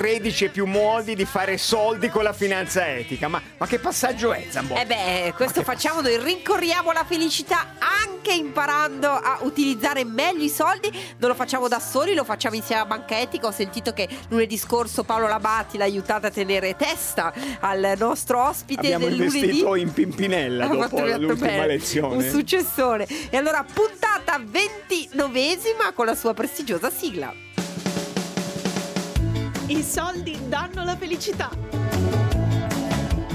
13 e più modi di fare soldi con la finanza etica. Ma, ma che passaggio è, Zambo? Eh beh, questo facciamo noi, rincorriamo la felicità anche imparando a utilizzare meglio i soldi. Non lo facciamo da soli, lo facciamo insieme a Banca Etica. Ho sentito che lunedì scorso Paolo Labati l'ha aiutata a tenere testa al nostro ospite Abbiamo del lunedì. investito in Pimpinella Ha dopo l'ultima lezione. Un successore. E allora, puntata 29esima con la sua prestigiosa sigla. I soldi danno la felicità.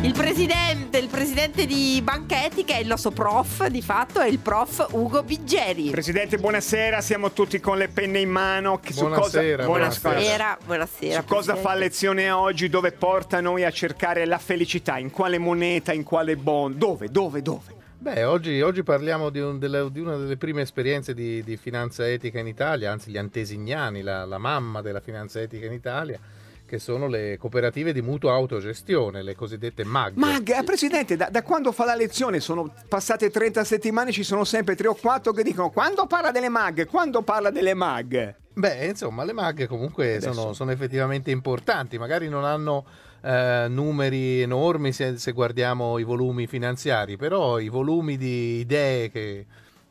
Il presidente, il presidente di Banca Etica è il nostro prof, di fatto è il prof Ugo Biggeri. Presidente, buonasera, siamo tutti con le penne in mano. Che- su Buonasera, cosa, buonasera. Buonasera, buonasera. Su cosa fa Presidente. lezione oggi? Dove porta noi a cercare la felicità? In quale moneta? In quale bond? Dove? Dove? Dove? Beh, oggi, oggi parliamo di, un- delle- di una delle prime esperienze di, di finanza etica in Italia, anzi gli antesignani, la, la mamma della finanza etica in Italia, che sono le cooperative di mutua autogestione, le cosiddette MAG. Ma eh, Presidente, da, da quando fa la lezione? Sono passate 30 settimane, ci sono sempre 3 o 4 che dicono quando parla delle mag? Quando parla delle mag? Beh, insomma, le MAG comunque Adesso. sono, sono effettivamente importanti, magari non hanno eh, numeri enormi se, se guardiamo i volumi finanziari, però i volumi di idee che,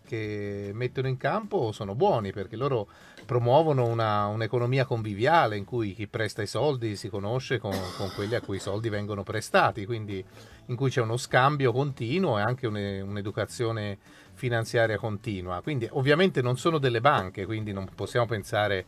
che mettono in campo sono buoni perché loro promuovono una- un'economia conviviale in cui chi presta i soldi si conosce con, con quelli a cui i soldi vengono prestati, quindi in cui c'è uno scambio continuo e anche une- un'educazione finanziaria continua. Quindi ovviamente non sono delle banche, quindi non possiamo pensare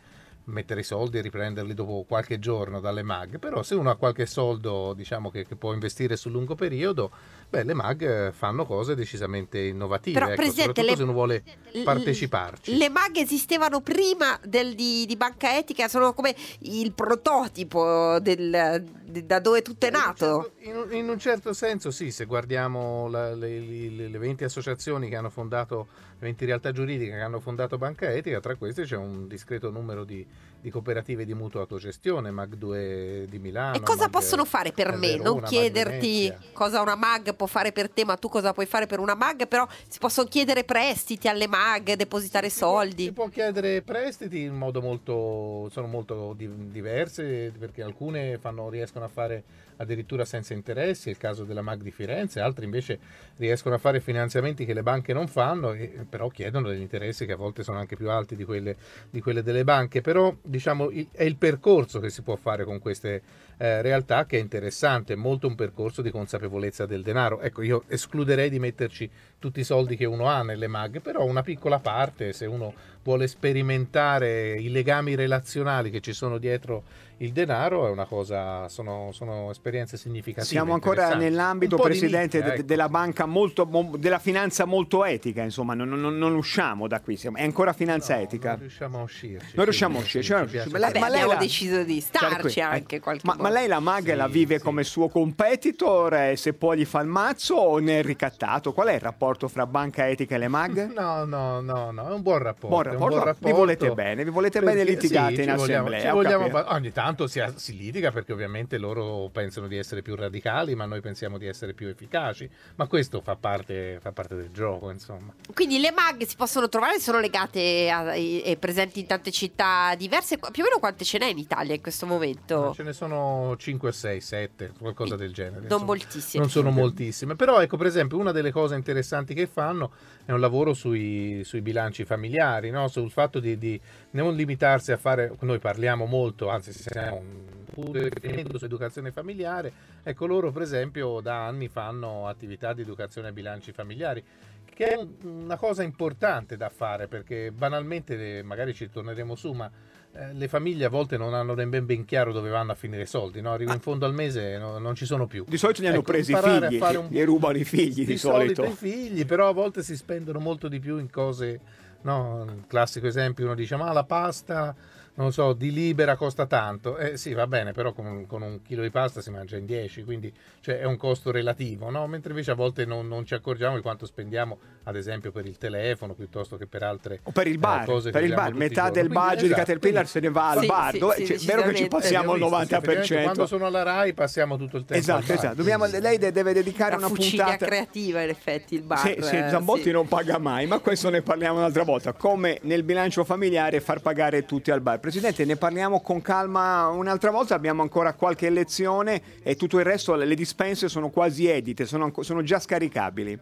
mettere i soldi e riprenderli dopo qualche giorno dalle mag, però se uno ha qualche soldo diciamo che, che può investire sul lungo periodo, beh le mag eh, fanno cose decisamente innovative, Però, ecco, soprattutto le- se uno vuole parteciparci. Le mag esistevano prima del- di, di Banca Etica, sono come il prototipo del, di- da dove tutto è nato. In un, in un certo senso sì, se guardiamo la- le, le- le 20 associazioni che hanno fondato, le 20 realtà giuridiche che hanno fondato Banca Etica, tra queste c'è un discreto numero di, di cooperative di mutua autogestione, MAG2 di Milano. E cosa Mag- possono fare per me? Verona, non chiederti cosa una mag può fare per te, ma tu cosa puoi fare per una mag, però si possono chiedere prestiti alle mag, depositare Si può- soldi. Si può chiedere prestiti in modo molto, sono molto di- diverse perché alcune fanno, riescono a fare addirittura senza interessi, è il caso della MAG di Firenze, altre invece riescono a fare finanziamenti che le banche non fanno, e, però chiedono degli interessi che a volte sono anche più alti di quelle, di quelle delle banche, però diciamo il- è il percorso che si può fare con queste eh, realtà che è interessante, molto un percorso di consapevolezza del denaro. Ecco, io escluderei di metterci tutti i soldi che uno ha nelle mag, però una piccola parte, se uno vuole sperimentare i legami relazionali che ci sono dietro il denaro, è una cosa, sono, sono esperienze significative. Siamo ancora nell'ambito, Presidente, nicchia, ecco. della banca molto, mo- della finanza molto etica, insomma, non, non- non usciamo da qui, siamo- è ancora finanza No, etica. Non riusciamo a uscirci. Non riusciamo a sì, cioè, ci piace ma lei- Vabbè, ma lei la- deciso di starci eh. anche qualche ma, volta. ma lei la mag Sì, la vive sì. come suo competitor, eh, se poi gli fa il mazzo o ne è ricattato? Qual è il rapporto fra banca etica e le mag? No, no, no, no, è un buon rapporto. Buon rapporto, buon vi volete bene, vi volete bene, Perché- litigate sì, in ci vogliamo- assemblea, ci vogliamo fa- ogni tanto si, si litiga perché ovviamente loro pensano di essere più radicali, ma noi pensiamo di essere più efficaci. Ma questo fa parte, fa parte del gioco, insomma. Quindi le mag si possono trovare, sono legate a- e e presenti in tante città diverse. Più o meno quante ce n'è in Italia in questo momento? Ce ne sono 5, 6, 7, qualcosa del genere. Non insomma. moltissime. Non sono moltissime, però ecco per esempio una delle cose interessanti che fanno è un lavoro sui, sui bilanci familiari, no? sul fatto di, di non limitarsi a fare, noi parliamo molto, anzi siamo un punto di riferimento su educazione familiare, ecco loro per esempio da anni fanno attività di educazione ai bilanci familiari che è un- una cosa importante da fare perché banalmente, magari ci torneremo su, ma eh, le famiglie a volte non hanno nemmeno ben chiaro dove vanno a finire i soldi, no? arriva in fondo al mese e no- non ci sono più. Di solito gli hanno Ecco, presi i figli, un- gli rubano i figli di, solito. i figli, però a volte si spendono molto di più in cose, no? Il classico esempio, uno dice ma la pasta, non so, di libera costa tanto. Eh sì, va bene, però con, con un chilo di pasta si mangia in 10, quindi cioè, è un costo relativo, no? Mentre invece a volte non, non ci accorgiamo di quanto spendiamo, ad esempio per il telefono, piuttosto che per altre O per il eh, bar, cose per il bar, metà del budget di esatto, Caterpillar se ne va al Sì, bar. sì, dove- sì, cioè, è vero che ci passiamo il Eh, abbiamo visto, 90%. effettivamente, Quando sono alla RAI passiamo tutto il tempo. Esatto, al bar, esatto. Dobbiamo- lei de- deve dedicare La una puntata. creativa, in effetti, il bar. Sì, sì, eh, Zambotti sì. non paga mai, ma questo ne parliamo un'altra volta. Come nel bilancio familiare far pagare tutti al bar. Presidente, ne parliamo con calma un'altra volta, abbiamo ancora qualche lezione e tutto il resto, le dispense sono quasi edite, sono, sono già scaricabili.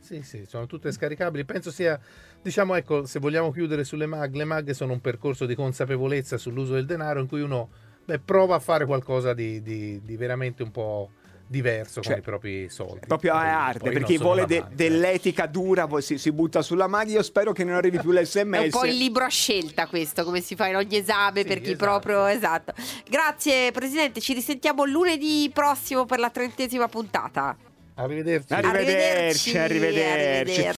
Sì, sì, sono tutte scaricabili. Penso sia, diciamo, ecco, se vogliamo chiudere sulle mag, le mag sono un percorso di consapevolezza sull'uso del denaro in cui uno beh, prova a fare qualcosa di, di- di veramente un po' diverso Cioè, con i propri soldi. Proprio a arte, poi per non chi sono vuole de- dell'etica dura si, si butta sulla mag. Io spero che non arrivi più l'SMS. È un po' il libro a scelta questo, come si fa in ogni esame Sì, per chi esatto. proprio esatto. Grazie Presidente, ci risentiamo lunedì prossimo per la trentesima puntata. Arrivederci. Arrivederci, arrivederci. arrivederci.